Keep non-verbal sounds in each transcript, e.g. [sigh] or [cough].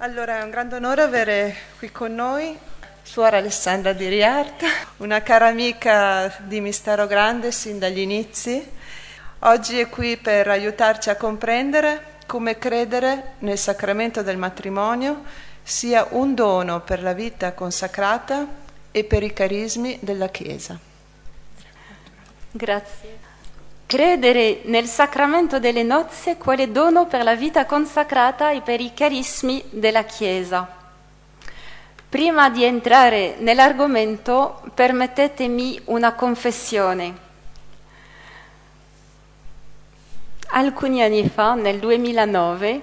Allora è un grande onore avere qui con noi Suora Alessandra Di Riarta, una cara amica di Mistero Grande sin dagli inizi. Oggi è qui per aiutarci a comprendere come credere nel sacramento del matrimonio sia un dono per la vita consacrata e per i carismi della Chiesa. Grazie. Credere nel sacramento delle nozze quale dono per la vita consacrata e per i carismi della Chiesa. Prima di entrare nell'argomento, permettetemi una confessione. Alcuni anni fa, nel 2009,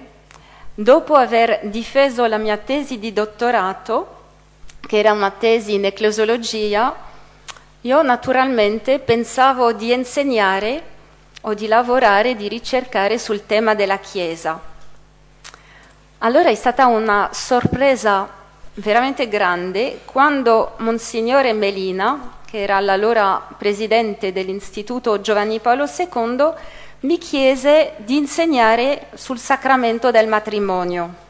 dopo aver difeso la mia tesi di dottorato, che era una tesi in eclesiologia, io naturalmente pensavo di insegnare o di lavorare, di ricercare sul tema della Chiesa. Allora è stata una sorpresa veramente grande quando Monsignore Melina, che era l'allora presidente dell'Istituto Giovanni Paolo II, mi chiese di insegnare sul sacramento del matrimonio.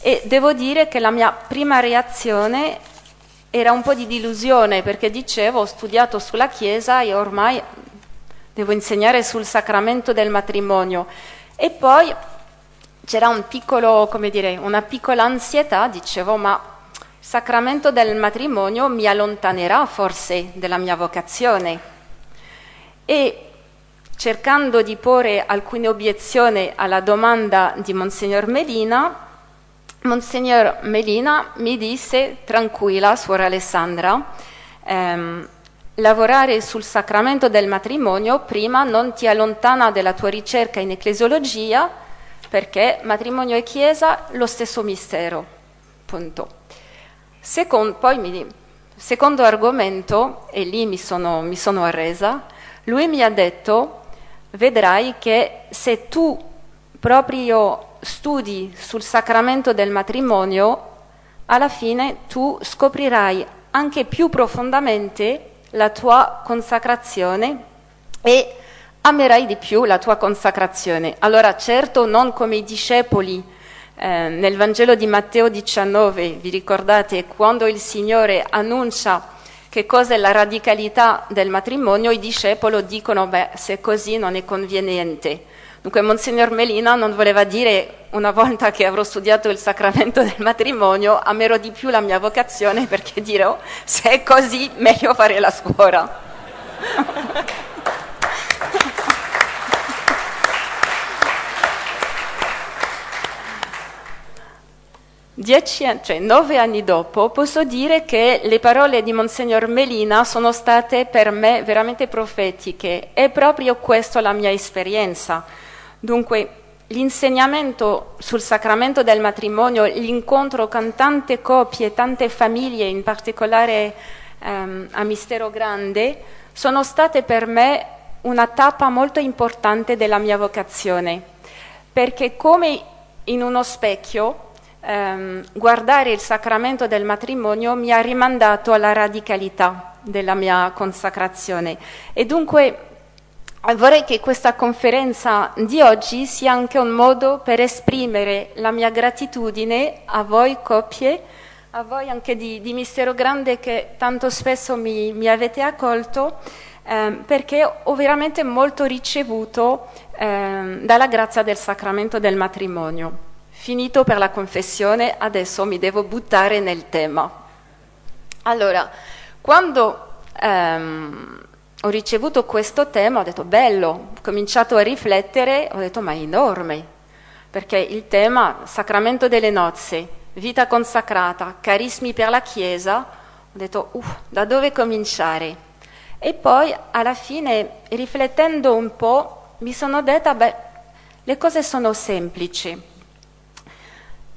E devo dire che la mia prima reazione era un po' di dilusione perché dicevo ho studiato sulla Chiesa e ormai devo insegnare sul sacramento del matrimonio. E poi c'era un piccolo, come dire, una piccola ansietà, dicevo, ma il sacramento del matrimonio mi allontanerà forse della mia vocazione. E cercando di porre alcune obiezioni alla domanda di Monsignor Melina, Monsignor Melina mi disse, tranquilla, suora Alessandra, ehm, lavorare sul sacramento del matrimonio prima non ti allontana dalla tua ricerca in ecclesiologia, perché matrimonio e chiesa lo stesso mistero. Punto. Secondo, poi mi, secondo argomento, e lì mi sono, mi sono arresa, lui mi ha detto, vedrai che se tu proprio studi sul sacramento del matrimonio, alla fine tu scoprirai anche più profondamente la tua consacrazione e amerai di più la tua consacrazione. Allora certo non come i discepoli eh, nel Vangelo di Matteo 19, vi ricordate, quando il Signore annuncia che cosa è la radicalità del matrimonio, i discepoli dicono, beh, se così non è conveniente. Dunque Monsignor Melina non voleva dire una volta che avrò studiato il sacramento del matrimonio, amerò di più la mia vocazione perché dirò, se è così, meglio fare la scuola. Dieci, cioè nove anni dopo posso dire che le parole di Monsignor Melina sono state per me veramente profetiche. È proprio questa la mia esperienza. Dunque, l'insegnamento sul sacramento del matrimonio, l'incontro con tante coppie, tante famiglie, in particolare ehm, a Mistero Grande, sono state per me una tappa molto importante della mia vocazione, perché come in uno specchio ehm, guardare il sacramento del matrimonio mi ha rimandato alla radicalità della mia consacrazione. E dunque vorrei che questa conferenza di oggi sia anche un modo per esprimere la mia gratitudine a voi coppie, a voi anche di, di Mistero Grande che tanto spesso mi, mi avete accolto, eh, perché ho veramente molto ricevuto eh, dalla grazia del sacramento del matrimonio. Finito per la confessione, adesso mi devo buttare nel tema. Allora, quando ehm, ho ricevuto questo tema, ho detto bello, ho cominciato a riflettere, ho detto ma è enorme, perché il tema sacramento delle nozze, vita consacrata, carismi per la Chiesa, ho detto uff, da dove cominciare? E poi alla fine, riflettendo un po', mi sono detta, beh, le cose sono semplici.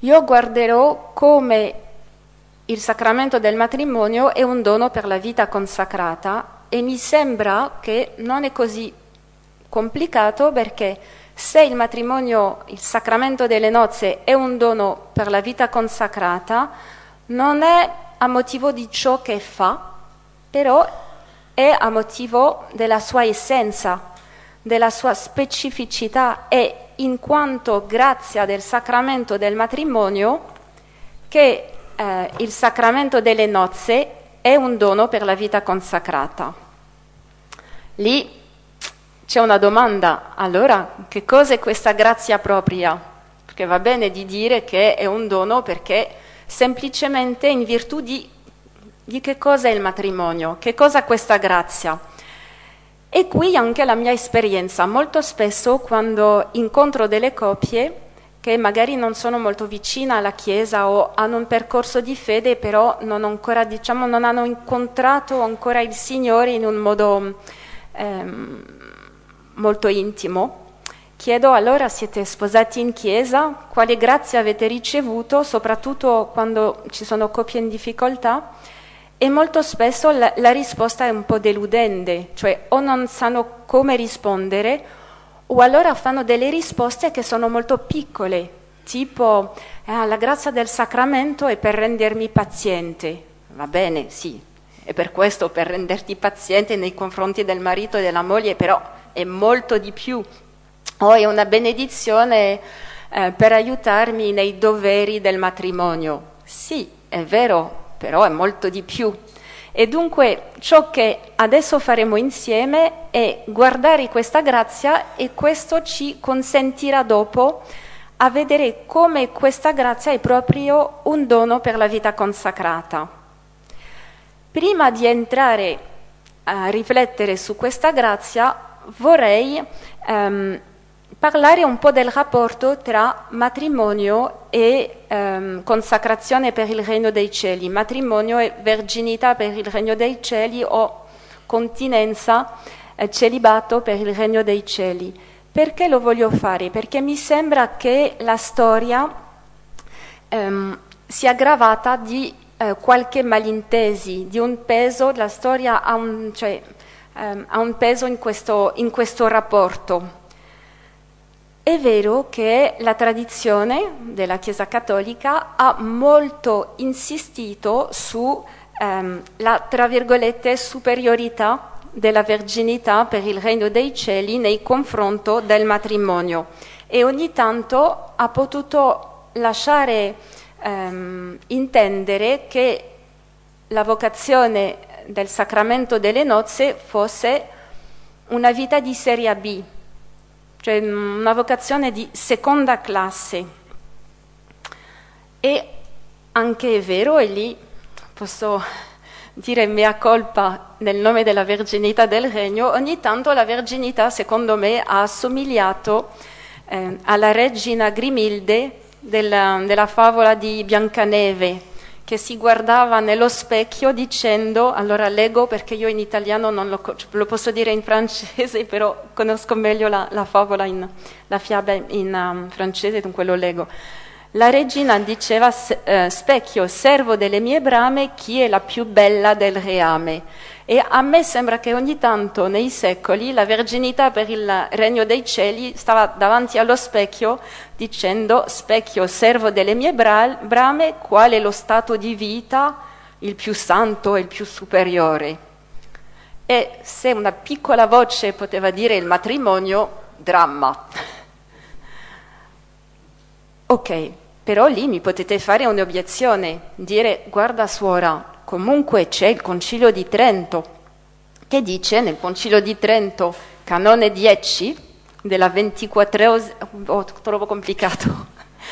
Io guarderò come il sacramento del matrimonio è un dono per la vita consacrata e mi sembra che non è così complicato perché se il matrimonio, il sacramento delle nozze è un dono per la vita consacrata, non è a motivo di ciò che fa, però è a motivo della sua essenza, della sua specificità e in quanto grazia del sacramento del matrimonio che eh, il sacramento delle nozze è un dono per la vita consacrata. Lì c'è una domanda, allora che cosa è questa grazia propria? Perché va bene di dire che è un dono perché semplicemente in virtù di, di che cosa è il matrimonio, che cosa questa grazia. E qui anche la mia esperienza, molto spesso quando incontro delle coppie che magari non sono molto vicine alla Chiesa o hanno un percorso di fede, però non, ancora, diciamo, non hanno incontrato ancora il Signore in un modo ehm, molto intimo. Chiedo allora, siete sposati in chiesa? Quali grazie avete ricevuto, soprattutto quando ci sono coppie in difficoltà? E molto spesso la, la risposta è un po' deludente, cioè o non sanno come rispondere o allora fanno delle risposte che sono molto piccole, tipo ah, la grazia del sacramento è per rendermi paziente. Va bene, sì, è per questo, per renderti paziente nei confronti del marito e della moglie, però è molto di più. O è una benedizione eh, per aiutarmi nei doveri del matrimonio. Sì, è vero, però è molto di più. E dunque ciò che adesso faremo insieme è guardare questa grazia e questo ci consentirà dopo a vedere come questa grazia è proprio un dono per la vita consacrata. Prima di entrare a riflettere su questa grazia vorrei um, parlare un po' del rapporto tra matrimonio e ehm, consacrazione per il regno dei cieli, matrimonio e verginità per il regno dei cieli o continenza, eh, celibato per il regno dei cieli. Perché lo voglio fare? Perché mi sembra che la storia ehm, sia aggravata di eh, qualche malintesi, di un peso, la storia ha un, cioè, ehm, ha un peso in questo, in questo rapporto. È vero che la tradizione della Chiesa Cattolica ha molto insistito sulla, ehm, tra virgolette, superiorità della verginità per il regno dei cieli nei confronti del matrimonio. E ogni tanto ha potuto lasciare ehm, intendere che la vocazione del sacramento delle nozze fosse una vita di serie B, cioè una vocazione di seconda classe. E anche è vero, e lì posso dire mea colpa nel nome della verginità del regno, ogni tanto la verginità secondo me ha assomigliato eh, alla regina Grimilde della, della favola di Biancaneve, che si guardava nello specchio dicendo, allora leggo perché io in italiano non lo, lo posso dire in francese, [laughs] però conosco meglio la, la favola, in, la fiaba in um, francese, dunque lo leggo. La regina diceva, eh, specchio, servo delle mie brame, chi è la più bella del reame? E a me sembra che ogni tanto nei secoli la verginità per il regno dei cieli stava davanti allo specchio dicendo specchio servo delle mie bra- brame, qual è lo stato di vita il più santo e il più superiore. E se una piccola voce poteva dire il matrimonio, dramma. [laughs] ok, però lì mi potete fare un'obiezione, dire guarda suora, Comunque c'è il Concilio di Trento che dice nel Concilio di Trento, canone 10 della 24 oh, trovo complicato,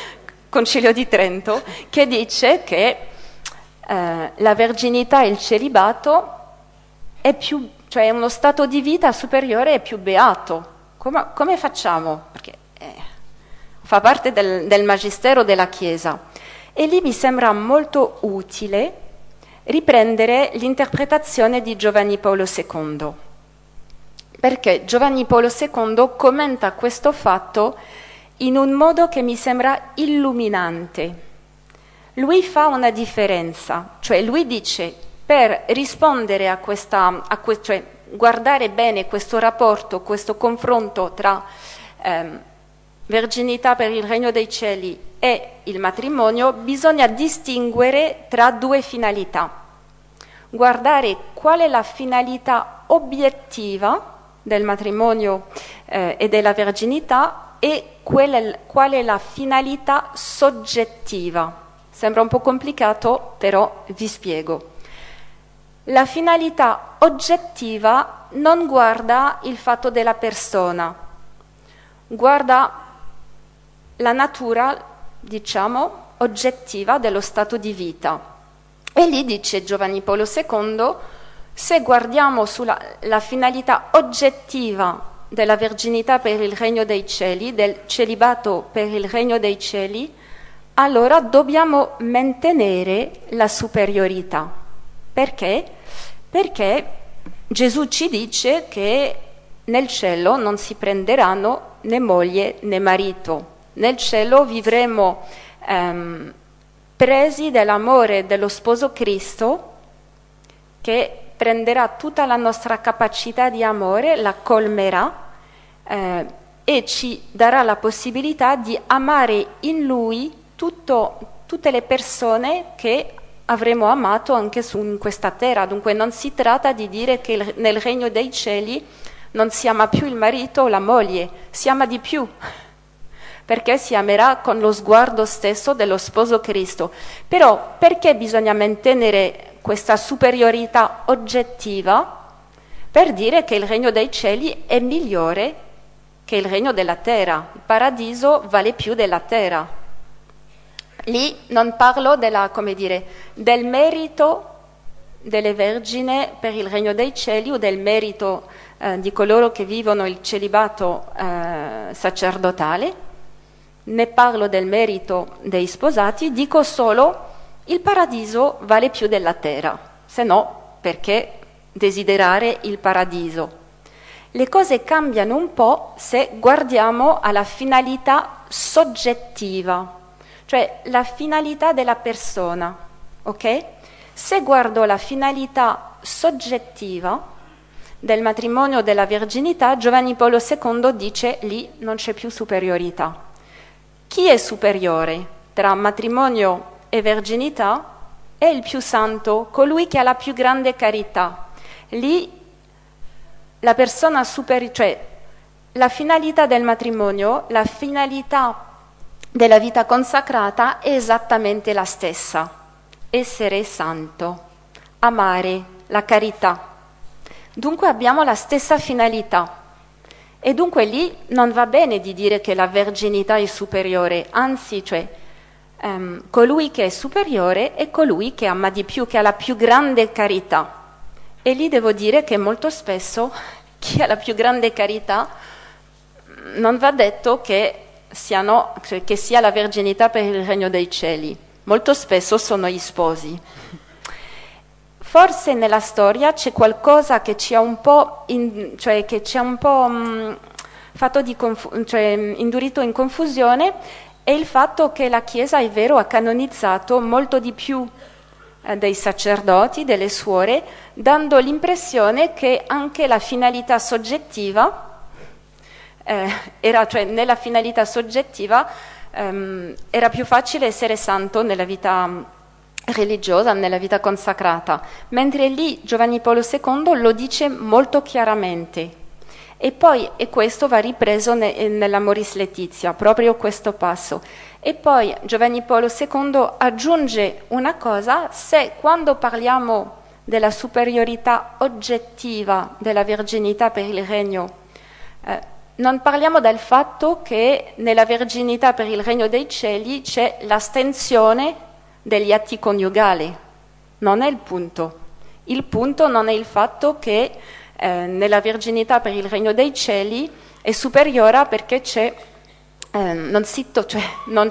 [laughs] Concilio di Trento, che dice che eh, la verginità e il celibato è, più, cioè uno stato di vita superiore e più beato. Come, come facciamo? Perché eh, fa parte del, del magistero della Chiesa. E lì mi sembra molto utile riprendere l'interpretazione di Giovanni Paolo II, perché Giovanni Paolo II commenta questo fatto in un modo che mi sembra illuminante. Lui fa una differenza, cioè lui dice per rispondere a questa, a que- cioè guardare bene questo rapporto, questo confronto tra ehm, verginità per il regno dei cieli e il matrimonio, bisogna distinguere tra due finalità. Guardare qual è la finalità obiettiva del matrimonio eh, e della verginità e qual è la finalità soggettiva. Sembra un po' complicato, però vi spiego. La finalità oggettiva non guarda il fatto della persona, guarda la natura, diciamo, oggettiva dello stato di vita. E lì dice Giovanni Paolo II, se guardiamo sulla finalità oggettiva della verginità per il regno dei cieli, del celibato per il regno dei cieli, allora dobbiamo mantenere la superiorità. Perché? Perché Gesù ci dice che nel cielo non si prenderanno né moglie né marito. Nel cielo vivremo ehm, presi dell'amore dello sposo Cristo che prenderà tutta la nostra capacità di amore, la colmerà eh, e ci darà la possibilità di amare in Lui tutto, tutte le persone che avremo amato anche su in questa terra. Dunque non si tratta di dire che nel regno dei cieli non si ama più il marito o la moglie, si ama di più, perché si amerà con lo sguardo stesso dello sposo Cristo. Però perché bisogna mantenere questa superiorità oggettiva? Per dire che il regno dei cieli è migliore che il regno della terra, il paradiso vale più della terra. Lì non parlo della, dire, del merito delle vergine per il regno dei cieli o del merito eh, di coloro che vivono il celibato eh, sacerdotale, ne parlo del merito dei sposati, dico solo il paradiso vale più della terra, se no perché desiderare il paradiso? Le cose cambiano un po' se guardiamo alla finalità soggettiva cioè la finalità della persona, ok? Se guardo la finalità soggettiva del matrimonio della verginità, Giovanni Paolo II dice lì non c'è più superiorità. Chi è superiore tra matrimonio e verginità? È il più santo, colui che ha la più grande carità. Lì la persona superiore, cioè la finalità del matrimonio, la finalità della vita consacrata è esattamente la stessa, essere santo, amare la carità. Dunque abbiamo la stessa finalità. E dunque lì non va bene di dire che la verginità è superiore, anzi, cioè, um, colui che è superiore è colui che ama di più, che ha la più grande carità. E lì devo dire che molto spesso [laughs] chi ha la più grande carità non va detto che siano, cioè, che sia la verginità per il regno dei cieli. Molto spesso sono gli sposi. Forse nella storia c'è qualcosa che ci ha un po', in, cioè, che ci ha un po' mh, fatto di confu- cioè, indurito in confusione è il fatto che la Chiesa, è vero, ha canonizzato molto di più eh, dei sacerdoti, delle suore, dando l'impressione che anche la finalità soggettiva eh, era cioè nella finalità soggettiva ehm, era più facile essere santo nella vita mm, religiosa, nella vita consacrata, mentre lì Giovanni Paolo II lo dice molto chiaramente. E poi, e questo va ripreso ne, eh, nella Moris Letizia, proprio questo passo. E poi Giovanni Paolo II aggiunge una cosa, se quando parliamo della superiorità oggettiva della verginità per il regno, eh, non parliamo del fatto che nella verginità per il regno dei cieli c'è l'astensione degli atti coniugali. Non è il punto. Il punto non è il fatto che eh, nella verginità per il regno dei cieli è superiore perché c'è, eh, non, sito, cioè, non,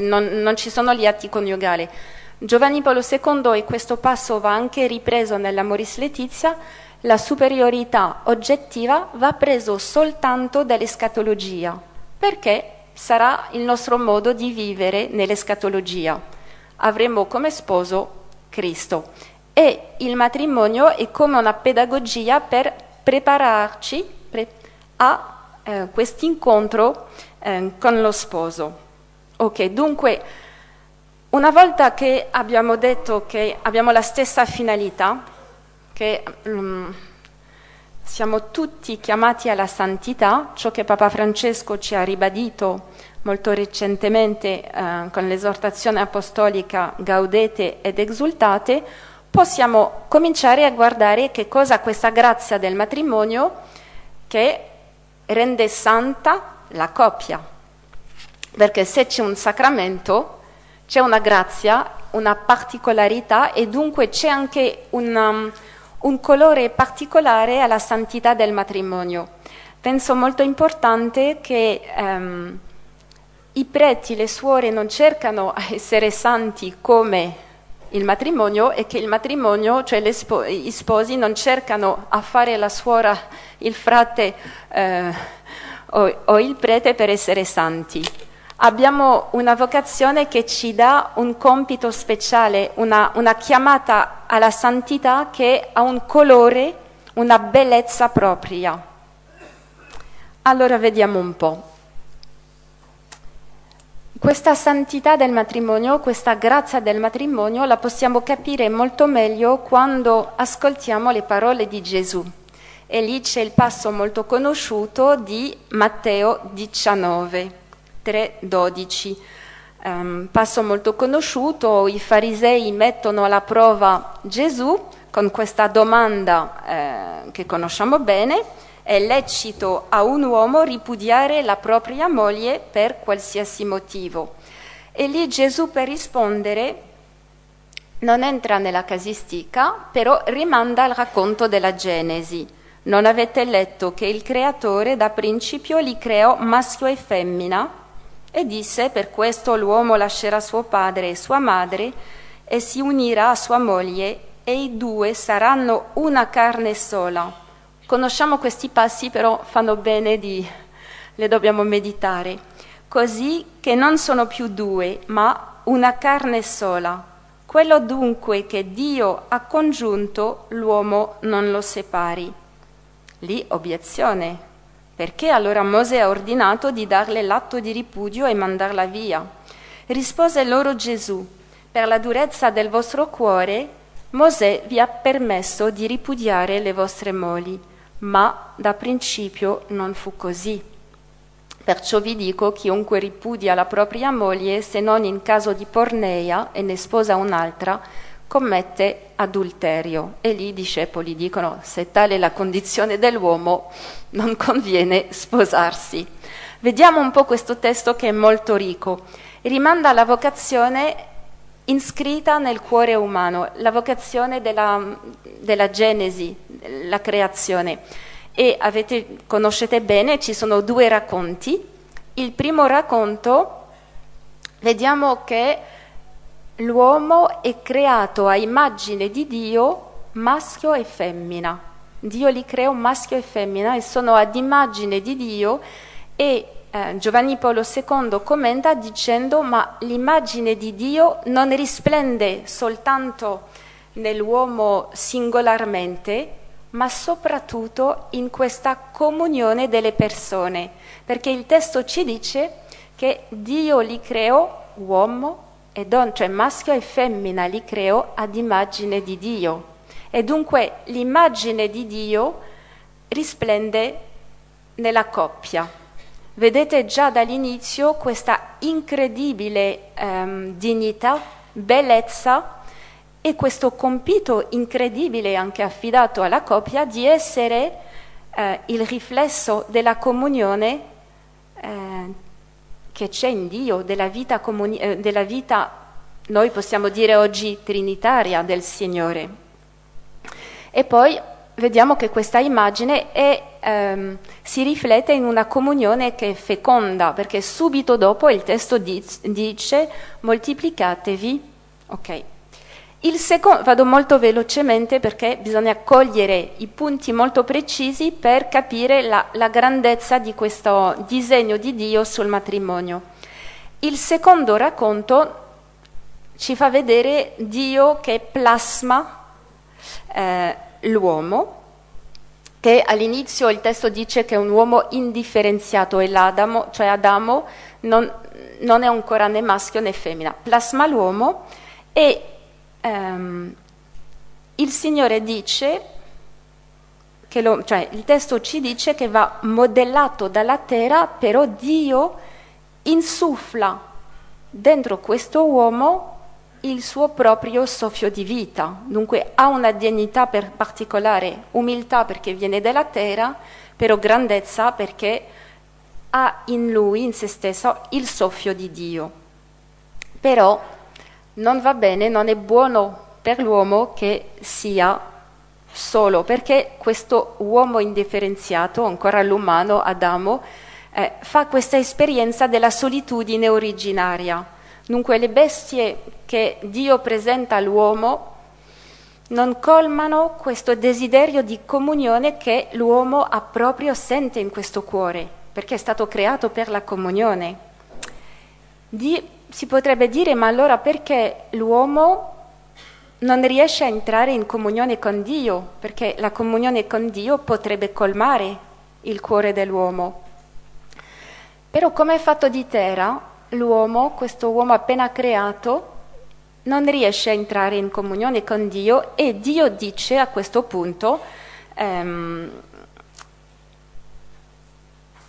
non, non ci sono gli atti coniugali. Giovanni Paolo II, e questo passo va anche ripreso nella Moris Letizia, la superiorità oggettiva va preso soltanto dall'escatologia, perché sarà il nostro modo di vivere nell'escatologia. Avremo come sposo Cristo e il matrimonio è come una pedagogia per prepararci a eh, questo incontro eh, con lo sposo. Ok, dunque una volta che abbiamo detto che abbiamo la stessa finalità, che um, siamo tutti chiamati alla santità, ciò che Papa Francesco ci ha ribadito molto recentemente eh, con l'esortazione apostolica Gaudete ed Exultate, possiamo cominciare a guardare che cosa questa grazia del matrimonio che rende santa la coppia. Perché se c'è un sacramento, c'è una grazia, una particolarità e dunque c'è anche una, un colore particolare alla santità del matrimonio. Penso molto importante che um, i preti, le suore non cercano a essere santi come il matrimonio e che il matrimonio, cioè spo- gli sposi, non cercano a fare la suora, il frate eh, o, o il prete per essere santi. Abbiamo una vocazione che ci dà un compito speciale, una, una chiamata alla santità che ha un colore, una bellezza propria. Allora vediamo un po'. Questa santità del matrimonio, questa grazia del matrimonio la possiamo capire molto meglio quando ascoltiamo le parole di Gesù. E lì c'è il passo molto conosciuto di Matteo 19, 3, 12. Um, passo molto conosciuto, i farisei mettono alla prova Gesù con questa domanda eh, che conosciamo bene è lecito a un uomo ripudiare la propria moglie per qualsiasi motivo. E lì Gesù per rispondere non entra nella casistica, però rimanda al racconto della Genesi. Non avete letto che il creatore da principio li creò maschio e femmina? E disse, per questo l'uomo lascerà suo padre e sua madre e si unirà a sua moglie e i due saranno una carne sola. Conosciamo questi passi, però fanno bene di... le dobbiamo meditare. Così che non sono più due, ma una carne sola. Quello dunque che Dio ha congiunto, l'uomo non lo separi. Lì obiezione. Perché allora Mosè ha ordinato di darle l'atto di ripudio e mandarla via? Rispose loro Gesù, per la durezza del vostro cuore, Mosè vi ha permesso di ripudiare le vostre moli ma da principio non fu così. Perciò vi dico, chiunque ripudia la propria moglie, se non in caso di porneia e ne sposa un'altra, commette adulterio. E lì i discepoli dicono, se tale è la condizione dell'uomo, non conviene sposarsi. Vediamo un po' questo testo che è molto ricco. Rimanda alla vocazione iscritta nel cuore umano, la vocazione della, della Genesi, la creazione. E avete, conoscete bene, ci sono due racconti. Il primo racconto, vediamo che l'uomo è creato a immagine di Dio maschio e femmina. Dio li crea maschio e femmina e sono ad immagine di Dio e eh, Giovanni Paolo II commenta dicendo ma l'immagine di Dio non risplende soltanto nell'uomo singolarmente, ma soprattutto in questa comunione delle persone, perché il testo ci dice che Dio li creò uomo e donna, cioè maschio e femmina li creò ad immagine di Dio. E dunque l'immagine di Dio risplende nella coppia. Vedete già dall'inizio questa incredibile ehm, dignità, bellezza e questo compito incredibile anche affidato alla coppia di essere eh, il riflesso della comunione eh, che c'è in Dio, della vita, comuni- eh, della vita, noi possiamo dire oggi, trinitaria del Signore. E poi vediamo che questa immagine è, ehm, si riflette in una comunione che è feconda, perché subito dopo il testo dice moltiplicatevi. Ok. Secondo, vado molto velocemente perché bisogna cogliere i punti molto precisi per capire la, la grandezza di questo disegno di Dio sul matrimonio. Il secondo racconto ci fa vedere Dio che plasma eh, l'uomo, che all'inizio il testo dice che è un uomo indifferenziato e l'Adamo, cioè Adamo, non, non è ancora né maschio né femmina, plasma l'uomo e ehm, il Signore dice lo, cioè, il testo ci dice che va modellato dalla terra, però Dio insuffla dentro questo uomo il suo proprio soffio di vita, dunque ha una dignità particolare, umiltà perché viene dalla terra, però grandezza perché ha in lui, in se stesso, il soffio di Dio. Però non va bene, non è buono per l'uomo che sia solo, perché questo uomo indifferenziato, ancora l'umano, Adamo, eh, fa questa esperienza della solitudine originaria. Dunque le bestie che Dio presenta all'uomo non colmano questo desiderio di comunione che l'uomo ha proprio sente in questo cuore, perché è stato creato per la comunione. Di, si potrebbe dire, ma allora perché l'uomo non riesce a entrare in comunione con Dio? Perché la comunione con Dio potrebbe colmare il cuore dell'uomo. Però come è fatto di terra, l'uomo, questo uomo appena creato, non riesce a entrare in comunione con Dio e Dio dice a questo punto ehm,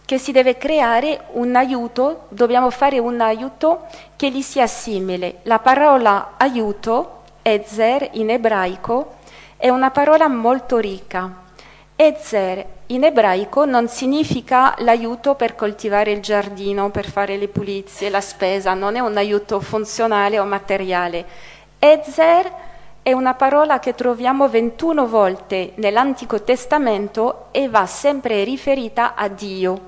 che si deve creare un aiuto, dobbiamo fare un aiuto che gli sia simile. La parola aiuto, Ezer in ebraico, è una parola molto ricca. Ezer in ebraico non significa l'aiuto per coltivare il giardino, per fare le pulizie, la spesa, non è un aiuto funzionale o materiale. Ezer è una parola che troviamo 21 volte nell'Antico Testamento e va sempre riferita a Dio.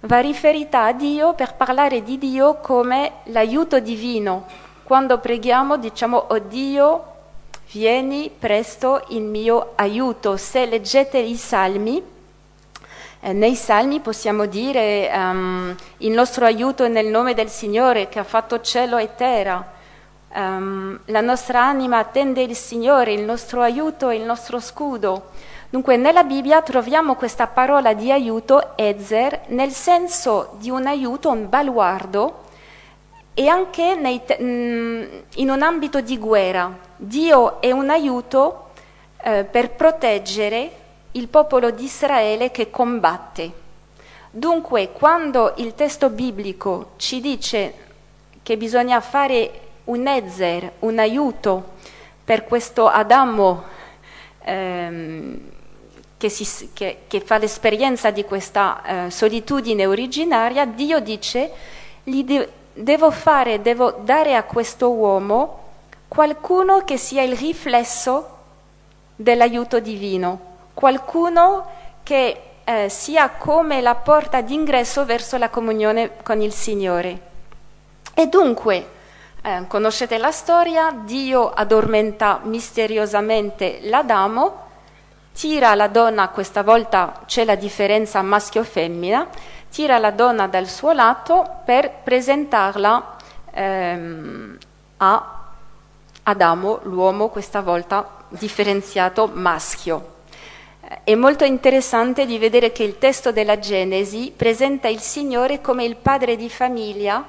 Va riferita a Dio per parlare di Dio come l'aiuto divino. Quando preghiamo diciamo, oh Dio, vieni presto in mio aiuto. Se leggete i salmi, eh, nei salmi possiamo dire um, il nostro aiuto è nel nome del Signore che ha fatto cielo e terra. Um, la nostra anima attende il Signore, il nostro aiuto è il nostro scudo. Dunque nella Bibbia troviamo questa parola di aiuto, Ezer, nel senso di un aiuto, un baluardo, e anche nei, mm, in un ambito di guerra. Dio è un aiuto eh, per proteggere il popolo di Israele che combatte. Dunque, quando il testo biblico ci dice che bisogna fare un ezer, un aiuto per questo Adamo ehm, che, si, che, che, fa l'esperienza di questa eh, solitudine originaria, Dio dice, gli, de- devo fare, devo dare a questo uomo qualcuno che sia il riflesso dell'aiuto divino, qualcuno che eh, sia come la porta d'ingresso verso la comunione con il Signore. E dunque, eh, conoscete la storia, Dio addormenta misteriosamente l'Adamo, tira la donna, questa volta c'è la differenza maschio-femmina, tira la donna dal suo lato per presentarla ehm, a Adamo, l'uomo questa volta differenziato maschio. È molto interessante di vedere che il testo della Genesi presenta il Signore come il padre di famiglia,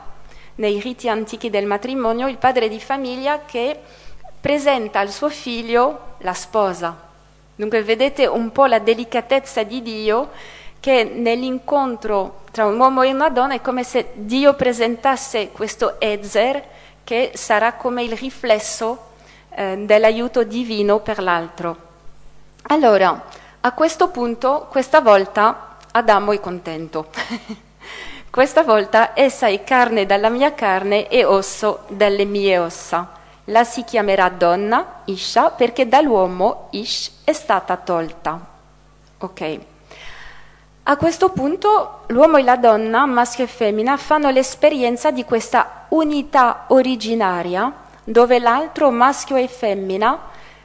nei riti antichi del matrimonio, il padre di famiglia che presenta al suo figlio la sposa. Dunque vedete un po' la delicatezza di Dio che nell'incontro tra un uomo e una donna è come se Dio presentasse questo Ezer che sarà come il riflesso eh, dell'aiuto divino per l'altro. Allora, a questo punto, questa volta Adamo è contento. [laughs] questa volta essa è carne dalla mia carne e osso dalle mie ossa. La si chiamerà donna, Isha, perché dall'uomo Ish è stata tolta. Ok. A questo punto l'uomo e la donna, maschio e femmina, fanno l'esperienza di questa unità originaria dove l'altro, maschio e femmina,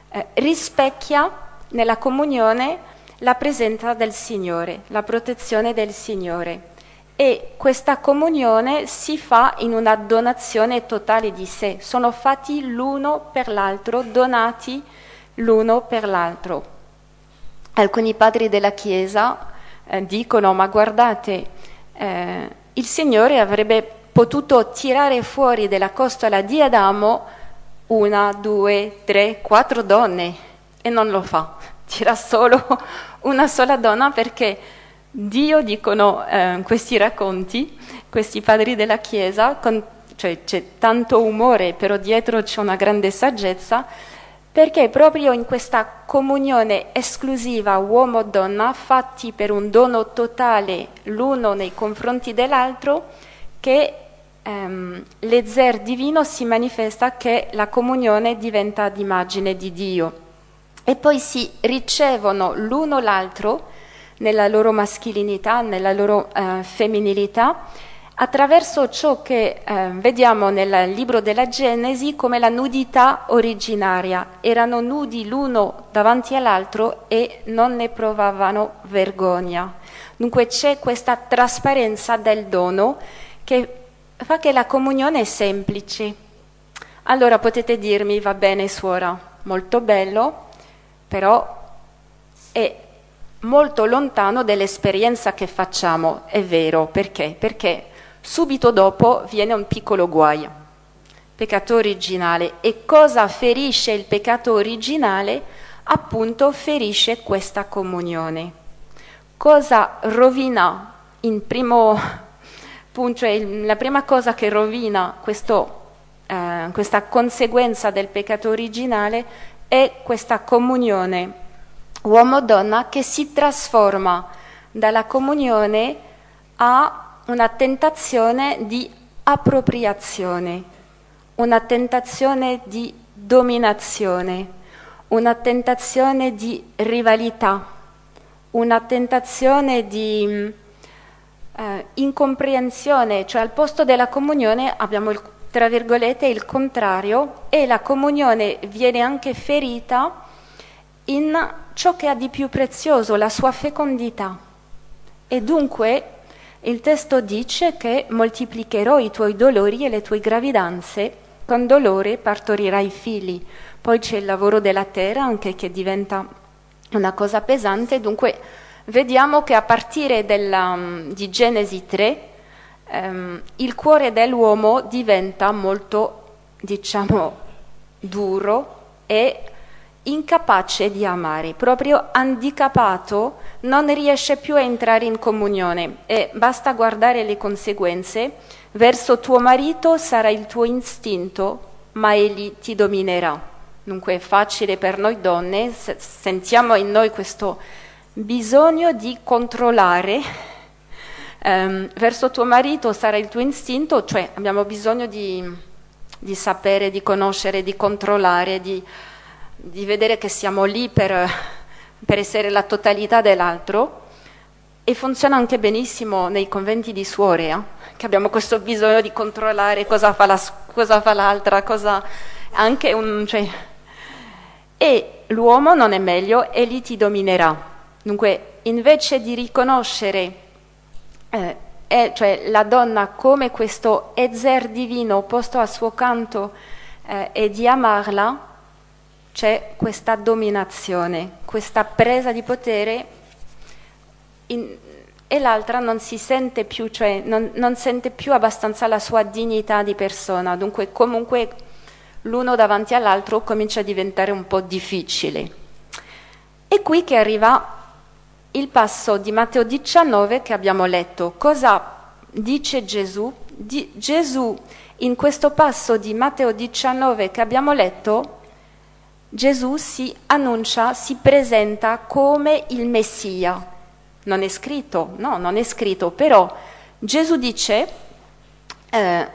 eh, rispecchia nella comunione la presenza del Signore, la protezione del Signore. E questa comunione si fa in una donazione totale di sé, sono fatti l'uno per l'altro, donati l'uno per l'altro. Alcuni padri della Chiesa eh, dicono ma guardate, eh, il Signore avrebbe potuto tirare fuori dalla costola di Adamo una, due, tre, quattro donne e non lo fa. [laughs] c'era solo [laughs] una sola donna perché Dio, dicono eh, questi racconti, questi padri della Chiesa, con, cioè c'è tanto umore, però dietro c'è una grande saggezza, perché proprio in questa comunione esclusiva uomo-donna, fatti per un dono totale l'uno nei confronti dell'altro, che ehm, l'eser divino si manifesta che la comunione diventa d'immagine di Dio. E poi si ricevono l'uno l'altro nella loro maschilinità, nella loro eh, femminilità, attraverso ciò che eh, vediamo nel libro della Genesi come la nudità originaria. Erano nudi l'uno davanti all'altro e non ne provavano vergogna. Dunque c'è questa trasparenza del dono che fa che la comunione è semplice. Allora potete dirmi, va bene suora, molto bello, però è molto lontano dall'esperienza che facciamo, è vero, perché? Perché subito dopo viene un piccolo guaio, peccato originale. E cosa ferisce il peccato originale? Appunto ferisce questa comunione. Cosa rovina in primo [laughs] punto, cioè la prima cosa che rovina questo, eh, questa conseguenza del peccato originale è questa comunione uomo-donna che si trasforma dalla comunione a una tentazione di appropriazione, una tentazione di dominazione, una tentazione di rivalità, una tentazione di eh, incomprensione, cioè al posto della comunione abbiamo il, tra virgolette il contrario e la comunione viene anche ferita in ciò che ha di più prezioso, la sua fecondità. E dunque il testo dice che moltiplicherò i tuoi dolori e le tue gravidanze, con dolore partorirai figli. Poi c'è il lavoro della terra anche che diventa una cosa pesante, dunque vediamo che a partire della, di Genesi 3 ehm, il cuore dell'uomo diventa molto, diciamo, duro e incapace di amare, proprio handicapato, non riesce più a entrare in comunione e basta guardare le conseguenze. Verso tuo marito sarà il tuo istinto, ma egli ti dominerà. Dunque è facile per noi donne, sentiamo in noi questo bisogno di controllare. Um, verso tuo marito sarà il tuo istinto, cioè abbiamo bisogno di, di sapere, di conoscere, di controllare, di di vedere che siamo lì per, per essere la totalità dell'altro e funziona anche benissimo nei conventi di suore, eh? che abbiamo questo bisogno di controllare cosa fa, la, cosa fa l'altra, cosa anche un... Cioè... e l'uomo non è meglio e lì ti dominerà. Dunque, invece di riconoscere eh, eh, cioè la donna come questo ezer divino posto al suo canto eh, e di amarla, c'è questa dominazione, questa presa di potere in, e l'altra non si sente più, cioè non, non sente più abbastanza la sua dignità di persona, dunque comunque l'uno davanti all'altro comincia a diventare un po' difficile. È qui che arriva il passo di Matteo 19 che abbiamo letto. Cosa dice Gesù? Di, Gesù in questo passo di Matteo 19 che abbiamo letto Gesù si annuncia, si presenta come il Messia. Non è scritto, no, non è scritto, però Gesù dice eh,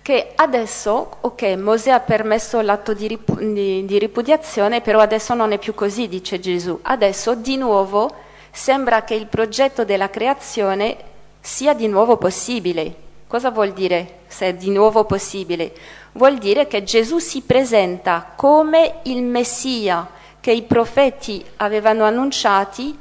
che adesso, ok, Mosè ha permesso l'atto di, ripu- di, di ripudiazione, però adesso non è più così, dice Gesù. Adesso di nuovo sembra che il progetto della creazione sia di nuovo possibile. Cosa vuol dire se è di nuovo possibile? Vuol dire che Gesù si presenta come il Messia che i profeti avevano annunciati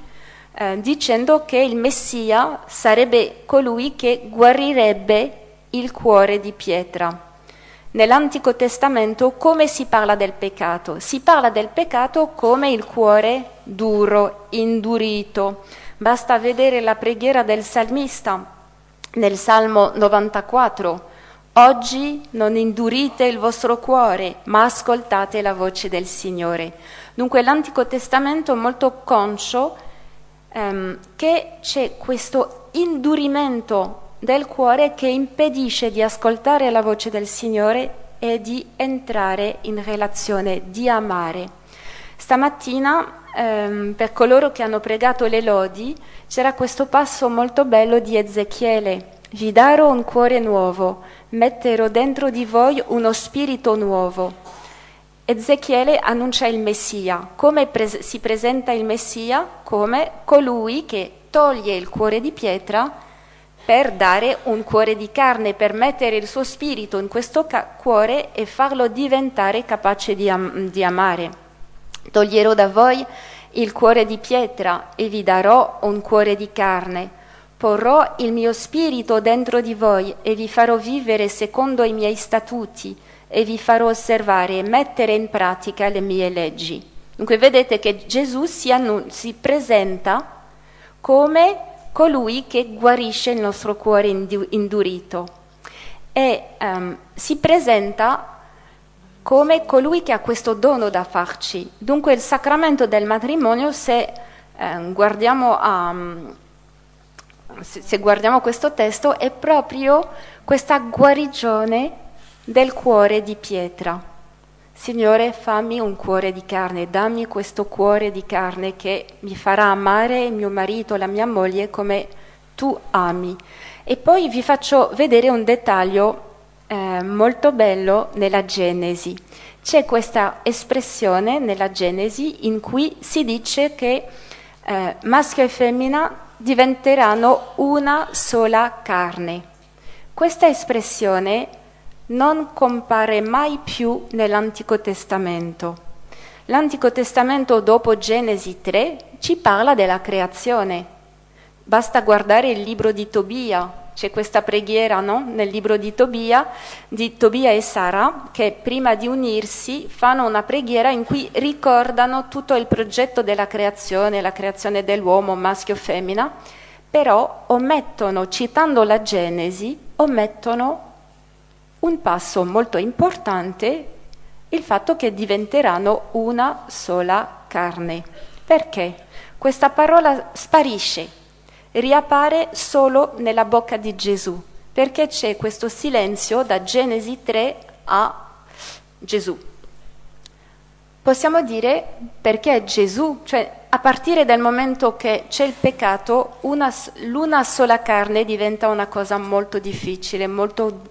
eh, dicendo che il Messia sarebbe colui che guarirebbe il cuore di pietra. Nell'Antico Testamento come si parla del peccato? Si parla del peccato come il cuore duro, indurito. Basta vedere la preghiera del salmista nel Salmo 94 Oggi non indurite il vostro cuore, ma ascoltate la voce del Signore. Dunque l'Antico Testamento è molto conscio ehm, che c'è questo indurimento del cuore che impedisce di ascoltare la voce del Signore e di entrare in relazione, di amare. Stamattina, ehm, per coloro che hanno pregato le lodi, c'era questo passo molto bello di Ezechiele. Vi darò un cuore nuovo, metterò dentro di voi uno spirito nuovo. Ezechiele annuncia il Messia. Come pres- si presenta il Messia? Come colui che toglie il cuore di pietra per dare un cuore di carne, per mettere il suo spirito in questo ca- cuore e farlo diventare capace di, am- di amare. Toglierò da voi il cuore di pietra e vi darò un cuore di carne. Porrò il mio spirito dentro di voi e vi farò vivere secondo i miei statuti e vi farò osservare e mettere in pratica le mie leggi. Dunque vedete che Gesù si, annun- si presenta come colui che guarisce il nostro cuore indurito e um, si presenta come colui che ha questo dono da farci. Dunque il sacramento del matrimonio, se, eh, guardiamo, a, se, se guardiamo questo testo, è proprio questa guarigione del cuore di pietra. Signore, fammi un cuore di carne, dammi questo cuore di carne che mi farà amare mio marito, la mia moglie come tu ami. E poi vi faccio vedere un dettaglio eh, molto bello nella Genesi. C'è questa espressione nella Genesi in cui si dice che eh, maschio e femmina diventeranno una sola carne. Questa espressione non compare mai più nell'Antico Testamento. L'Antico Testamento dopo Genesi 3 ci parla della creazione. Basta guardare il libro di Tobia, c'è questa preghiera no? nel libro di Tobia, di Tobia e Sara, che prima di unirsi fanno una preghiera in cui ricordano tutto il progetto della creazione, la creazione dell'uomo, maschio e femmina, però omettono, citando la Genesi, omettono un passo molto importante, il fatto che diventeranno una sola carne. Perché? Questa parola sparisce, riappare solo nella bocca di Gesù, perché c'è questo silenzio da Genesi 3 a Gesù. Possiamo dire perché Gesù, cioè a partire dal momento che c'è il peccato, una, l'una sola carne diventa una cosa molto difficile, molto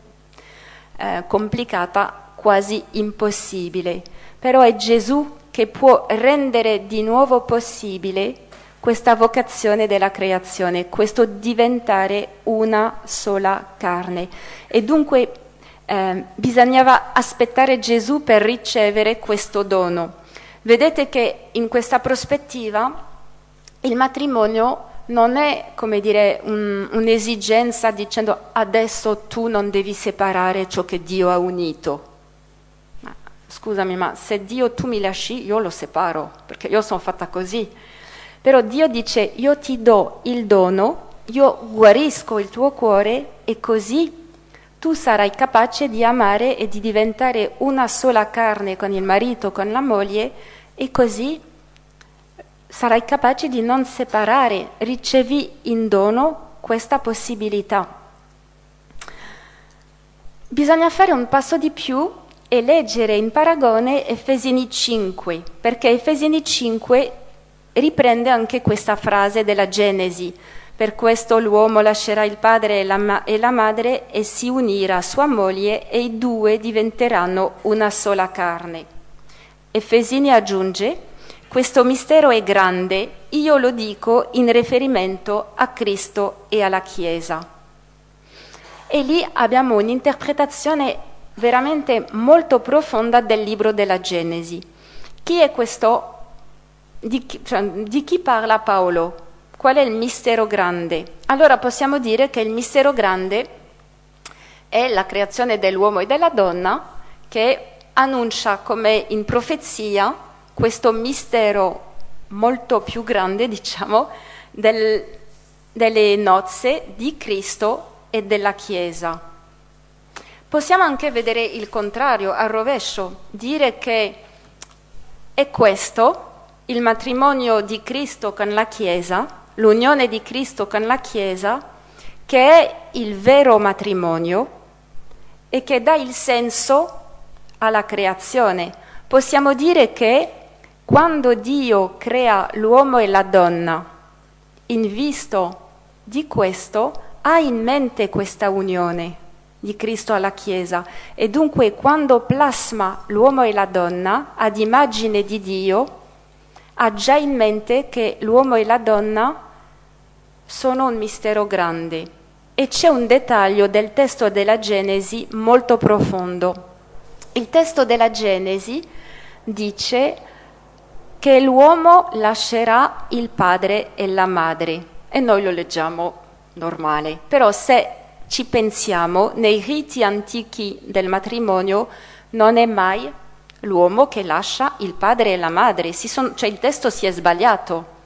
eh, complicata, quasi impossibile. Però è Gesù che può rendere di nuovo possibile questa vocazione della creazione, questo diventare una sola carne. E dunque eh, bisognava aspettare Gesù per ricevere questo dono. Vedete che in questa prospettiva il matrimonio non è come dire un, un'esigenza dicendo adesso tu non devi separare ciò che Dio ha unito. Scusami, ma se Dio tu mi lasci, io lo separo, perché io sono fatta così. Però Dio dice io ti do il dono, io guarisco il tuo cuore e così tu sarai capace di amare e di diventare una sola carne con il marito, con la moglie e così sarai capace di non separare, ricevi in dono questa possibilità. Bisogna fare un passo di più e leggere in paragone Efesini 5, perché Efesini 5 riprende anche questa frase della Genesi. Per questo l'uomo lascerà il padre e la, ma- e la madre e si unirà a sua moglie e i due diventeranno una sola carne. Efesini aggiunge questo mistero è grande, io lo dico in riferimento a Cristo e alla Chiesa. E lì abbiamo un'interpretazione veramente molto profonda del libro della Genesi. Chi è questo? Di chi, cioè, di chi parla Paolo? Qual è il mistero grande? Allora possiamo dire che il mistero grande è la creazione dell'uomo e della donna che annuncia come in profezia questo mistero molto più grande, diciamo, del, delle nozze di Cristo e della Chiesa. Possiamo anche vedere il contrario, al rovescio, dire che è questo il matrimonio di Cristo con la Chiesa, l'unione di Cristo con la Chiesa, che è il vero matrimonio e che dà il senso alla creazione. Possiamo dire che quando Dio crea l'uomo e la donna, in visto di questo, ha in mente questa unione di Cristo alla Chiesa e dunque quando plasma l'uomo e la donna ad immagine di Dio, ha già in mente che l'uomo e la donna sono un mistero grande. E c'è un dettaglio del testo della Genesi molto profondo. Il testo della Genesi dice che l'uomo lascerà il padre e la madre. E noi lo leggiamo normale, però se ci pensiamo, nei riti antichi del matrimonio non è mai l'uomo che lascia il padre e la madre, sono, cioè il testo si è sbagliato,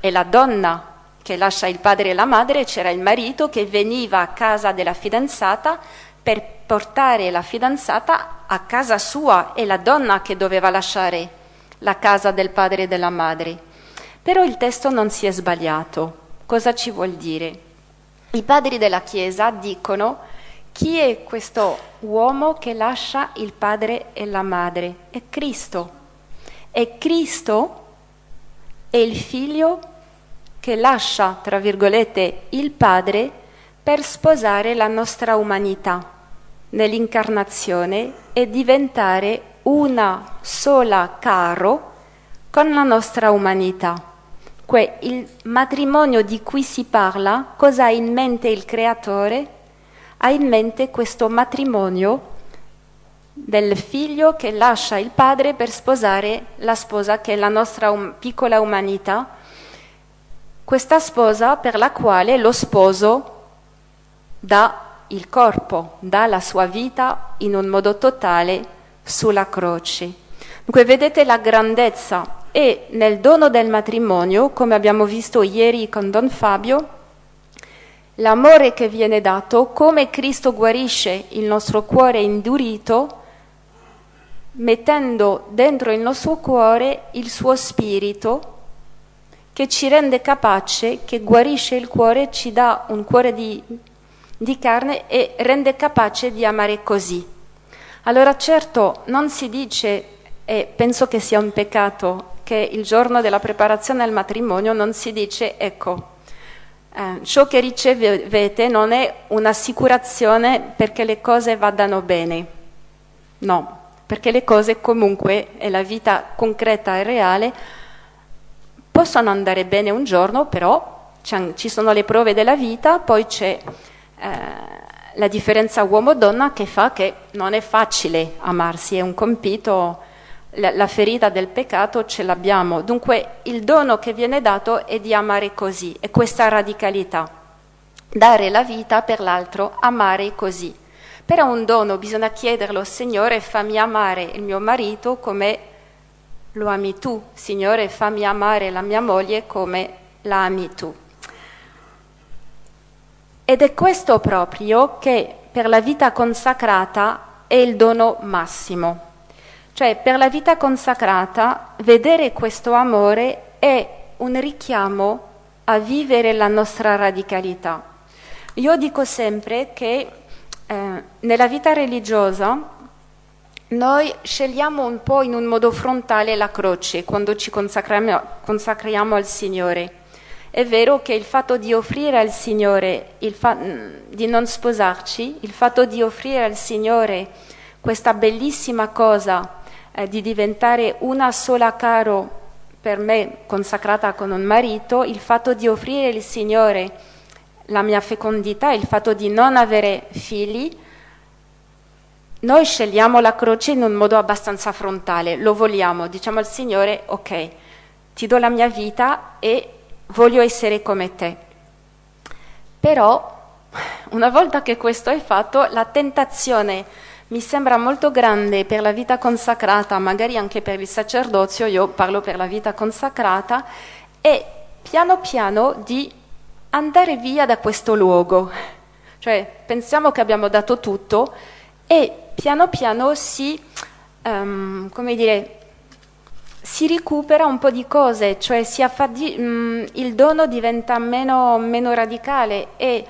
è la donna che lascia il padre e la madre, c'era il marito che veniva a casa della fidanzata per portare la fidanzata a casa sua, è la donna che doveva lasciare la casa del padre e della madre. Però il testo non si è sbagliato. Cosa ci vuol dire? I padri della Chiesa dicono chi è questo uomo che lascia il padre e la madre? È Cristo. E Cristo è il figlio che lascia, tra virgolette, il padre per sposare la nostra umanità nell'incarnazione e diventare una sola caro con la nostra umanità il matrimonio di cui si parla, cosa ha in mente il creatore? Ha in mente questo matrimonio del figlio che lascia il padre per sposare la sposa che è la nostra um- piccola umanità, questa sposa per la quale lo sposo dà il corpo, dà la sua vita in un modo totale sulla croce. Dunque vedete la grandezza e nel dono del matrimonio, come abbiamo visto ieri con Don Fabio, l'amore che viene dato, come Cristo guarisce il nostro cuore indurito, mettendo dentro il nostro cuore il suo spirito che ci rende capace, che guarisce il cuore, ci dà un cuore di, di carne e rende capace di amare così. Allora certo non si dice, e penso che sia un peccato, che il giorno della preparazione al matrimonio non si dice ecco, eh, ciò che ricevete non è un'assicurazione perché le cose vadano bene, no, perché le cose comunque e la vita concreta e reale possono andare bene un giorno, però ci sono le prove della vita, poi c'è eh, la differenza uomo-donna che fa che non è facile amarsi, è un compito la, ferita del peccato ce l'abbiamo. Dunque il dono che viene dato è di amare così, è questa radicalità. Dare la vita per l'altro, amare così. Però un dono bisogna chiederlo, Signore, fammi amare il mio marito come lo ami tu. Signore, fammi amare la mia moglie come la ami tu. Ed è questo proprio che per la vita consacrata è il dono massimo. Cioè, per la vita consacrata, vedere questo amore è un richiamo a vivere la nostra radicalità. Io dico sempre che eh, nella vita religiosa noi scegliamo un po' in un modo frontale la croce quando ci consacriamo, consacriamo al Signore. È vero che il fatto di offrire al Signore, fa- di non sposarci, il fatto di offrire al Signore questa bellissima cosa eh, di diventare una sola caro per me consacrata con un marito, il fatto di offrire al Signore la mia fecondità, il fatto di non avere figli, noi scegliamo la croce in un modo abbastanza frontale, lo vogliamo, diciamo al Signore, ok, ti do la mia vita e voglio essere come te. Però, una volta che questo è fatto, la tentazione mi sembra molto grande per la vita consacrata, magari anche per il sacerdozio, io parlo per la vita consacrata, e piano piano di andare via da questo luogo. Cioè, pensiamo che abbiamo dato tutto e piano piano si, um, come dire, si recupera un po' di cose, cioè affadi- mh, mm, il dono diventa meno, meno radicale e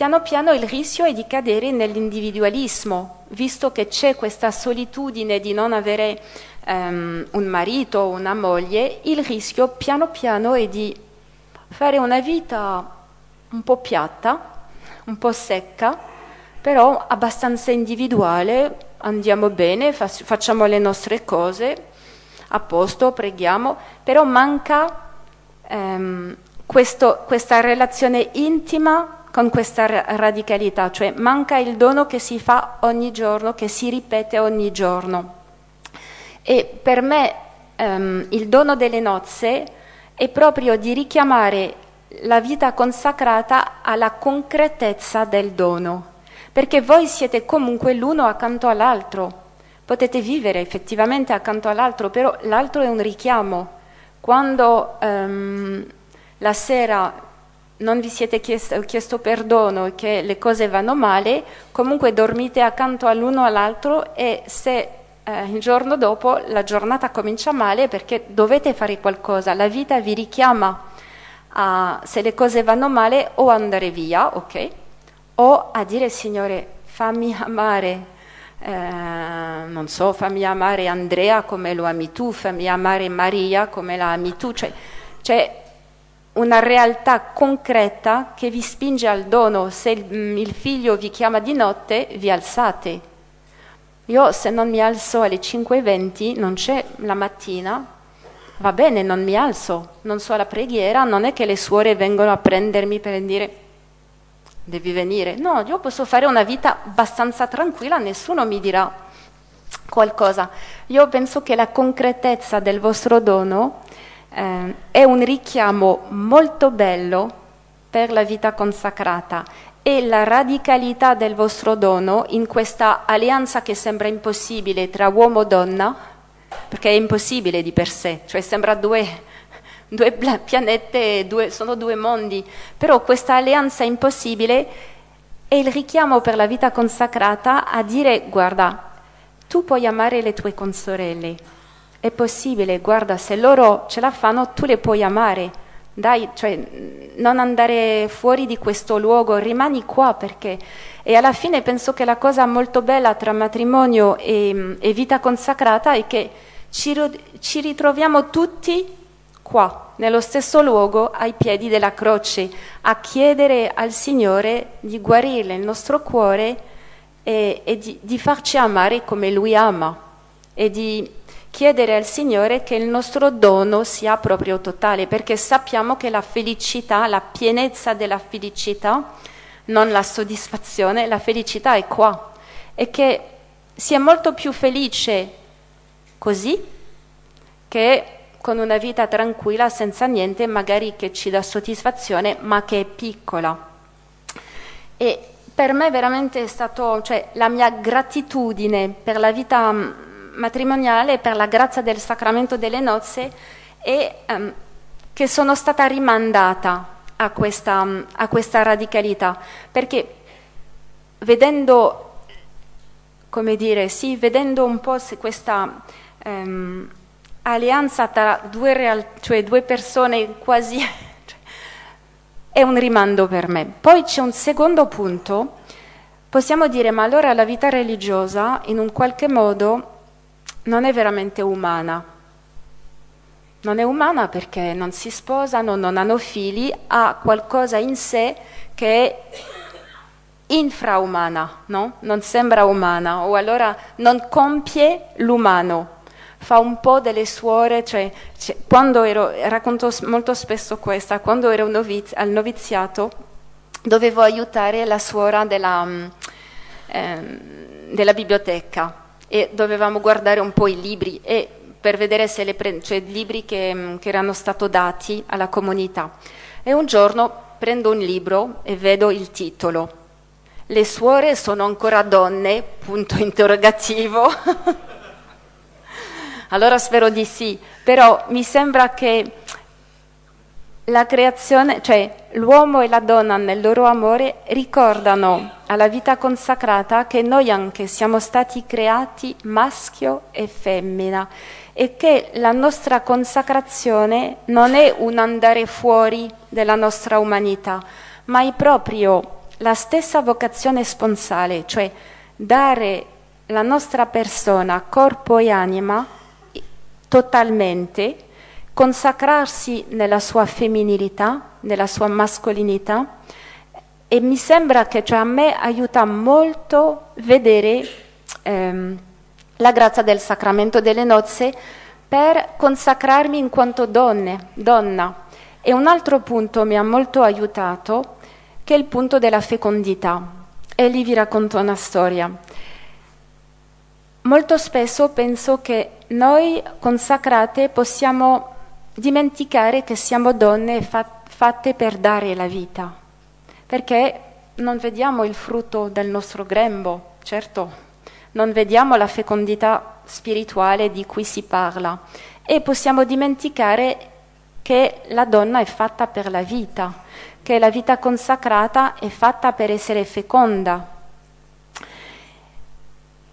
piano piano il rischio è di cadere nell'individualismo, visto che c'è questa solitudine di non avere um, un marito o una moglie, il rischio piano piano è di fare una vita un po' piatta, un po' secca, però abbastanza individuale, andiamo bene, facciamo le nostre cose, a posto, preghiamo, però manca ehm, questo, questa relazione intima con questa radicalità, cioè manca il dono che si fa ogni giorno, che si ripete ogni giorno. E per me ehm, il dono delle nozze è proprio di richiamare la vita consacrata alla concretezza del dono, perché voi siete comunque l'uno accanto all'altro potete vivere effettivamente accanto all'altro, però l'altro è un richiamo. Quando um, la sera non vi siete chiesto, chiesto perdono e che le cose vanno male, comunque dormite accanto all'uno all'altro e se eh, il giorno dopo la giornata comincia male perché dovete fare qualcosa, la vita vi richiama a, se le cose vanno male o andare via, ok? O a dire Signore fammi amare eh, non so, fammi amare Andrea come lo ami tu, fammi amare Maria come la ami tu, cioè c'è una realtà concreta che vi spinge al dono, se il, mm, il figlio vi chiama di notte vi alzate. Io se non mi alzo alle 5.20, non c'è la mattina, va bene, non mi alzo, non so la preghiera, non è che le suore vengono a prendermi per dire devi venire. No, io posso fare una vita abbastanza tranquilla, nessuno mi dirà qualcosa. Io penso che la concretezza del vostro dono eh, è un richiamo molto bello per la vita consacrata e la radicalità del vostro dono in questa alleanza che sembra impossibile tra uomo e donna, perché è impossibile di per sé, cioè sembra due due pianete, due, sono due mondi, però questa alleanza impossibile è il richiamo per la vita consacrata a dire guarda, tu puoi amare le tue consorelle, è possibile, guarda, se loro ce la fanno, tu le puoi amare. Dai, cioè, non andare fuori di questo luogo, rimani qua perché... E alla fine penso che la cosa molto bella tra matrimonio e, e vita consacrata è che ci, ci ritroviamo tutti qua, nello stesso luogo, ai piedi della croce, a chiedere al Signore di guarire il nostro cuore e, e di, di farci amare come Lui ama e di chiedere al Signore che il nostro dono sia proprio totale, perché sappiamo che la felicità, la pienezza della felicità, non la soddisfazione, la felicità è qua e che si è molto più felice così che con una vita tranquilla, senza niente, magari che ci dà soddisfazione, ma che è piccola. E per me veramente è stato, cioè, la mia gratitudine per la vita mm, matrimoniale, per la grazia del sacramento delle nozze, è um, che sono stata rimandata a questa, mm, a questa radicalità, perché vedendo, come dire, sì, vedendo un po' questa... Um, alleanza tra due, real- cioè due persone quasi... [laughs] Cioè, è un rimando per me. Poi c'è un secondo punto, possiamo dire ma allora la vita religiosa in un qualche modo non è veramente umana. Non è umana perché non si sposano, non hanno figli, ha qualcosa in sé che è infraumana, no? non sembra umana, o allora non compie l'umano fa un po' delle suore, cioè, cioè quando ero, racconto molto spesso questa, quando ero noviz- al noviziato dovevo aiutare la suora della, eh, della, biblioteca e dovevamo guardare un po' i libri e per vedere se le pre- cioè libri che, che erano stati dati alla comunità. E un giorno prendo un libro e vedo il titolo. Le suore sono ancora donne? Punto interrogativo. [laughs] Allora spero di sì, però mi sembra che la creazione, cioè l'uomo e la donna nel loro amore ricordano alla vita consacrata che noi anche siamo stati creati maschio e femmina e che la nostra consacrazione non è un andare fuori della nostra umanità, ma è proprio la stessa vocazione sponsale, cioè dare la nostra persona, corpo e anima totalmente, consacrarsi nella sua femminilità, nella sua mascolinità e mi sembra che cioè, a me aiuta molto vedere ehm, la grazia del sacramento delle nozze per consacrarmi in quanto donne, donna. E un altro punto mi ha molto aiutato, che è il punto della fecondità. E lì vi racconto una storia. Molto spesso penso che noi consacrate possiamo dimenticare che siamo donne fat- fatte per dare la vita, perché non vediamo il frutto del nostro grembo, certo, non vediamo la fecondità spirituale di cui si parla e possiamo dimenticare che la donna è fatta per la vita, che la vita consacrata è fatta per essere feconda.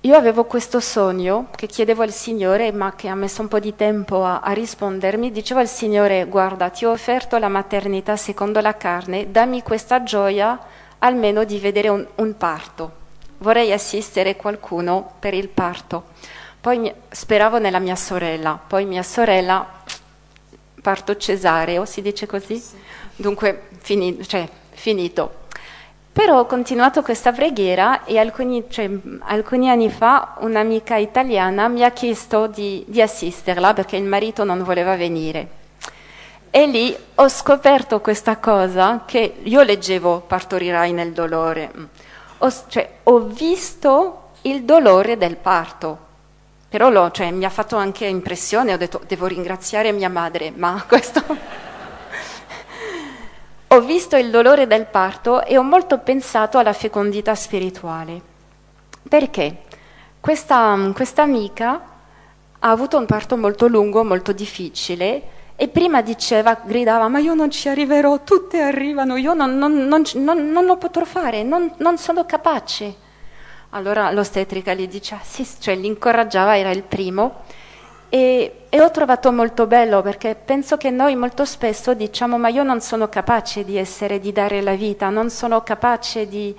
Io avevo questo sogno che chiedevo al Signore, ma che ha messo un po' di tempo a, a, rispondermi. Dicevo al Signore: Guarda, ti ho offerto la maternità secondo la carne, dammi questa gioia almeno di vedere un, un parto vorrei assistere qualcuno per il parto. Poi speravo nella mia sorella, poi mia sorella parto cesareo, si dice così? Sì. Dunque, fini, cioè, finito. Però ho continuato questa preghiera e alcuni, cioè, alcuni, anni fa un'amica italiana mi ha chiesto di, di assisterla perché il marito non voleva venire. E lì ho scoperto questa cosa che io leggevo partorirai nel dolore ho, cioè, ho visto il dolore del parto, però lo, cioè, mi ha fatto anche impressione, ho detto devo ringraziare mia madre, ma [laughs] questo... ho visto il dolore del parto e ho molto pensato alla fecondità spirituale. Perché? Questa, questa amica ha avuto un parto molto lungo, molto difficile e prima diceva, gridava, ma io non ci arriverò, tutte arrivano, io non, non, non, non lo potrò fare, non, sono capace. Allora l'ostetrica gli dice, ah, sì, cioè l'incoraggiava, era il primo. E, e, ho trovato molto bello perché penso che noi molto spesso diciamo, ma io non sono capace di essere, di dare la vita, non sono capace di,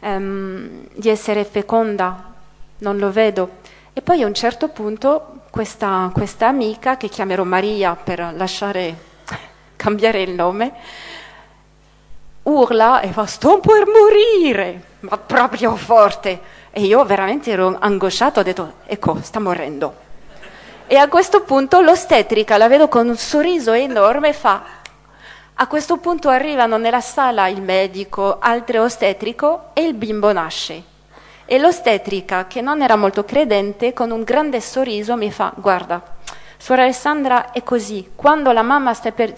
um, di essere feconda, non lo vedo. E poi a un certo punto questa, questa amica, che chiamerò Maria per lasciare [laughs] cambiare il nome, urla e fa sto per morire, ma proprio forte. E io veramente ero angosciato, ho detto ecco, sta morendo. E a questo punto l'ostetrica, la vedo con un sorriso enorme, fa a questo punto arrivano nella sala il medico, altro ostetrico e il bimbo nasce. E l'ostetrica, che non era molto credente, con un grande sorriso mi fa, guarda, suora Alessandra è così, quando la mamma sta per,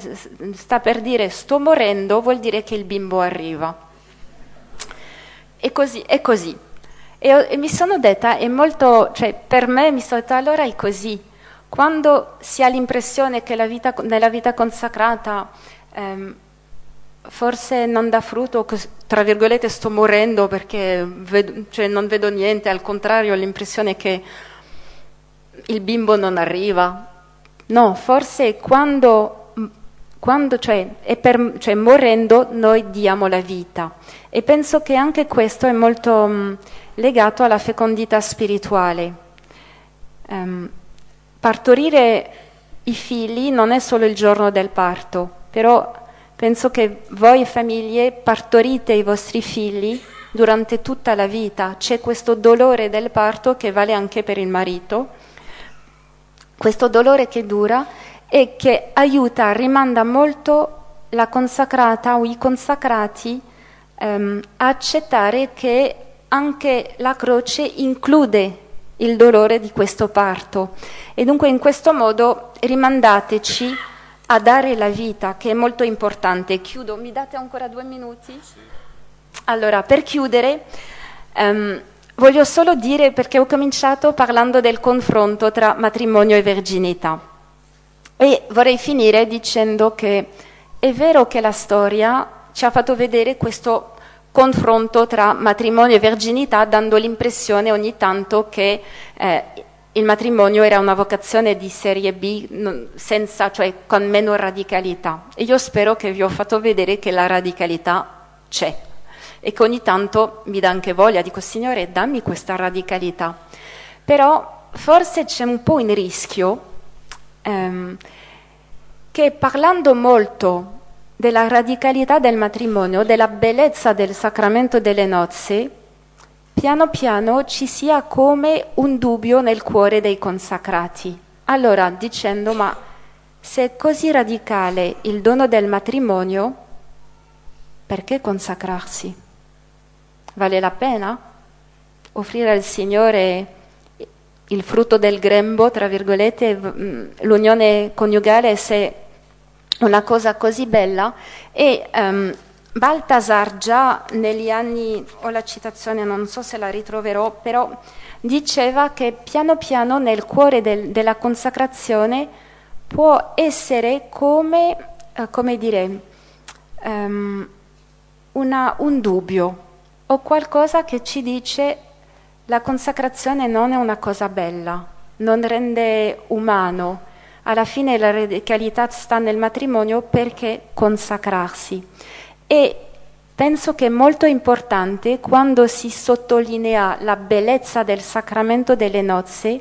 sta per dire sto morendo, vuol dire che il bimbo arriva. E così, è così. E, e mi sono detta, è molto, cioè per me mi sono detta, allora è così. Quando si ha l'impressione che vita, nella vita consacrata ehm, forse non dà frutto, tra virgolette sto morendo perché vedo, cioè non vedo niente, al contrario ho l'impressione che il bimbo non arriva. No, forse quando, quando cioè, per, cioè, morendo noi diamo la vita. E penso che anche questo è molto mh, legato alla fecondità spirituale. Um, partorire i figli non è solo il giorno del parto, però Penso che voi famiglie partorite i vostri figli durante tutta la vita, c'è questo dolore del parto che vale anche per il marito, questo dolore che dura e che aiuta, rimanda molto la consacrata o i consacrati ehm, a accettare che anche la croce include il dolore di questo parto e dunque in questo modo rimandateci a dare la vita, che è molto importante. Chiudo, mi date ancora due minuti? Allora, per chiudere, um, voglio solo dire, perché ho cominciato parlando del confronto tra matrimonio e verginità, e vorrei finire dicendo che è vero che la storia ci ha fatto vedere questo confronto tra matrimonio e verginità, dando l'impressione ogni tanto che eh, il matrimonio era una vocazione di serie B, senza, cioè con meno radicalità. E io spero che vi ho fatto vedere che la radicalità c'è e che ogni tanto mi dà anche voglia, dico Signore dammi questa radicalità. Però forse c'è un po' in rischio ehm, che parlando molto della radicalità del matrimonio, della bellezza del sacramento delle nozze, piano piano ci sia come un dubbio nel cuore dei consacrati. Allora, dicendo, ma se è così radicale il dono del matrimonio, perché consacrarsi? Vale la pena offrire al Signore il frutto del grembo, tra virgolette, mm, l'unione coniugale se una cosa così bella e um, Baltasar già negli anni, ho la citazione, non so se la ritroverò, però diceva che piano piano nel cuore del, della consacrazione può essere come, uh, come dire, um, una, un dubbio o qualcosa che ci dice la consacrazione non è una cosa bella, non rende umano. Alla fine la radicalità sta nel matrimonio perché consacrarsi. E penso che è molto importante quando si sottolinea la bellezza del sacramento delle nozze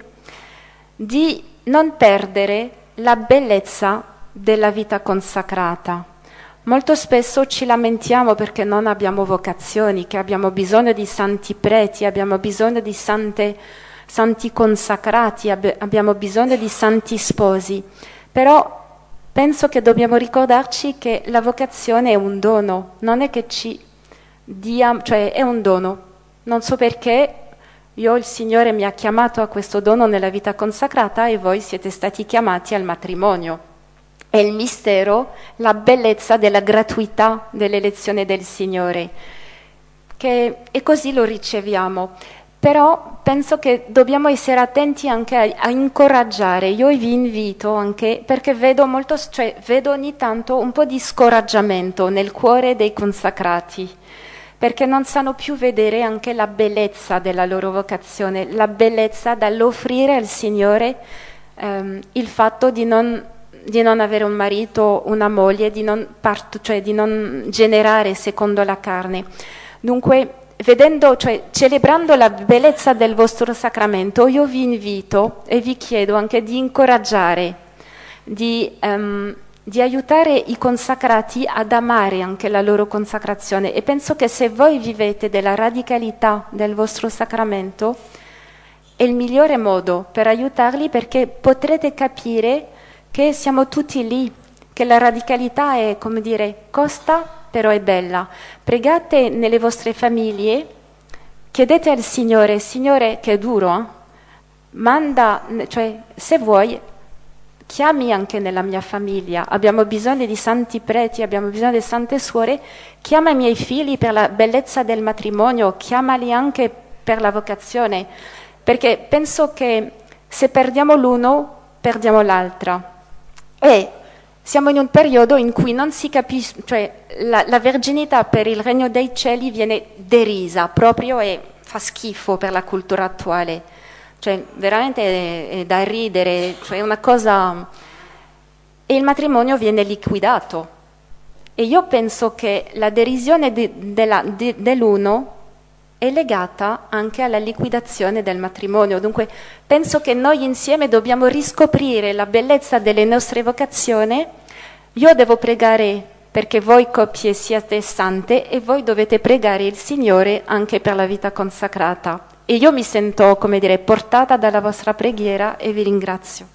di non perdere la bellezza della vita consacrata. Molto spesso ci lamentiamo perché non abbiamo vocazioni, che abbiamo bisogno di santi preti, abbiamo bisogno di sante, santi consacrati, ab- abbiamo bisogno di santi sposi. Però penso che dobbiamo ricordarci che la vocazione è un dono, non è che ci dia, cioè è un dono. Non so perché io il Signore mi ha chiamato a questo dono nella vita consacrata e voi siete stati chiamati al matrimonio è il mistero, la bellezza della gratuità dell'elezione del Signore. Che, e così lo riceviamo. Però penso che dobbiamo essere attenti anche a, a, incoraggiare. Io vi invito anche perché vedo, molto, cioè, vedo ogni tanto un po' di scoraggiamento nel cuore dei consacrati, perché non sanno più vedere anche la bellezza della loro vocazione, la bellezza dall'offrire al Signore ehm, il fatto di non di non avere un marito, una moglie, di non, parto, cioè di non generare secondo la carne. Dunque, vedendo, cioè, celebrando la bellezza del vostro sacramento, io vi invito e vi chiedo anche di incoraggiare, di, um, di aiutare i consacrati ad amare anche la loro consacrazione. E penso che se voi vivete della radicalità del vostro sacramento, è il migliore modo per aiutarli perché potrete capire che siamo tutti lì, che la radicalità è, come dire, costa però è bella. Pregate nelle vostre famiglie, chiedete al Signore, Signore che è duro, manda, cioè se vuoi, chiami anche nella mia famiglia, abbiamo bisogno di santi preti, abbiamo bisogno di sante suore, chiama i miei figli per la bellezza del matrimonio, chiamali anche per la vocazione, perché penso che se perdiamo l'uno, perdiamo l'altra. E siamo in un periodo in cui non si capisce, cioè la, la verginità per il regno dei cieli viene derisa proprio e fa schifo per la cultura attuale. Cioè, veramente è, è da ridere, cioè una cosa... E il matrimonio viene liquidato. E io penso che la derisione de, de la, de, dell'uno è legata anche alla liquidazione del matrimonio. Dunque penso che noi insieme dobbiamo riscoprire la bellezza delle nostre vocazioni. Io devo pregare perché voi coppie siate sante e voi dovete pregare il Signore anche per la vita consacrata. E io mi sento, come dire, portata dalla vostra preghiera e vi ringrazio.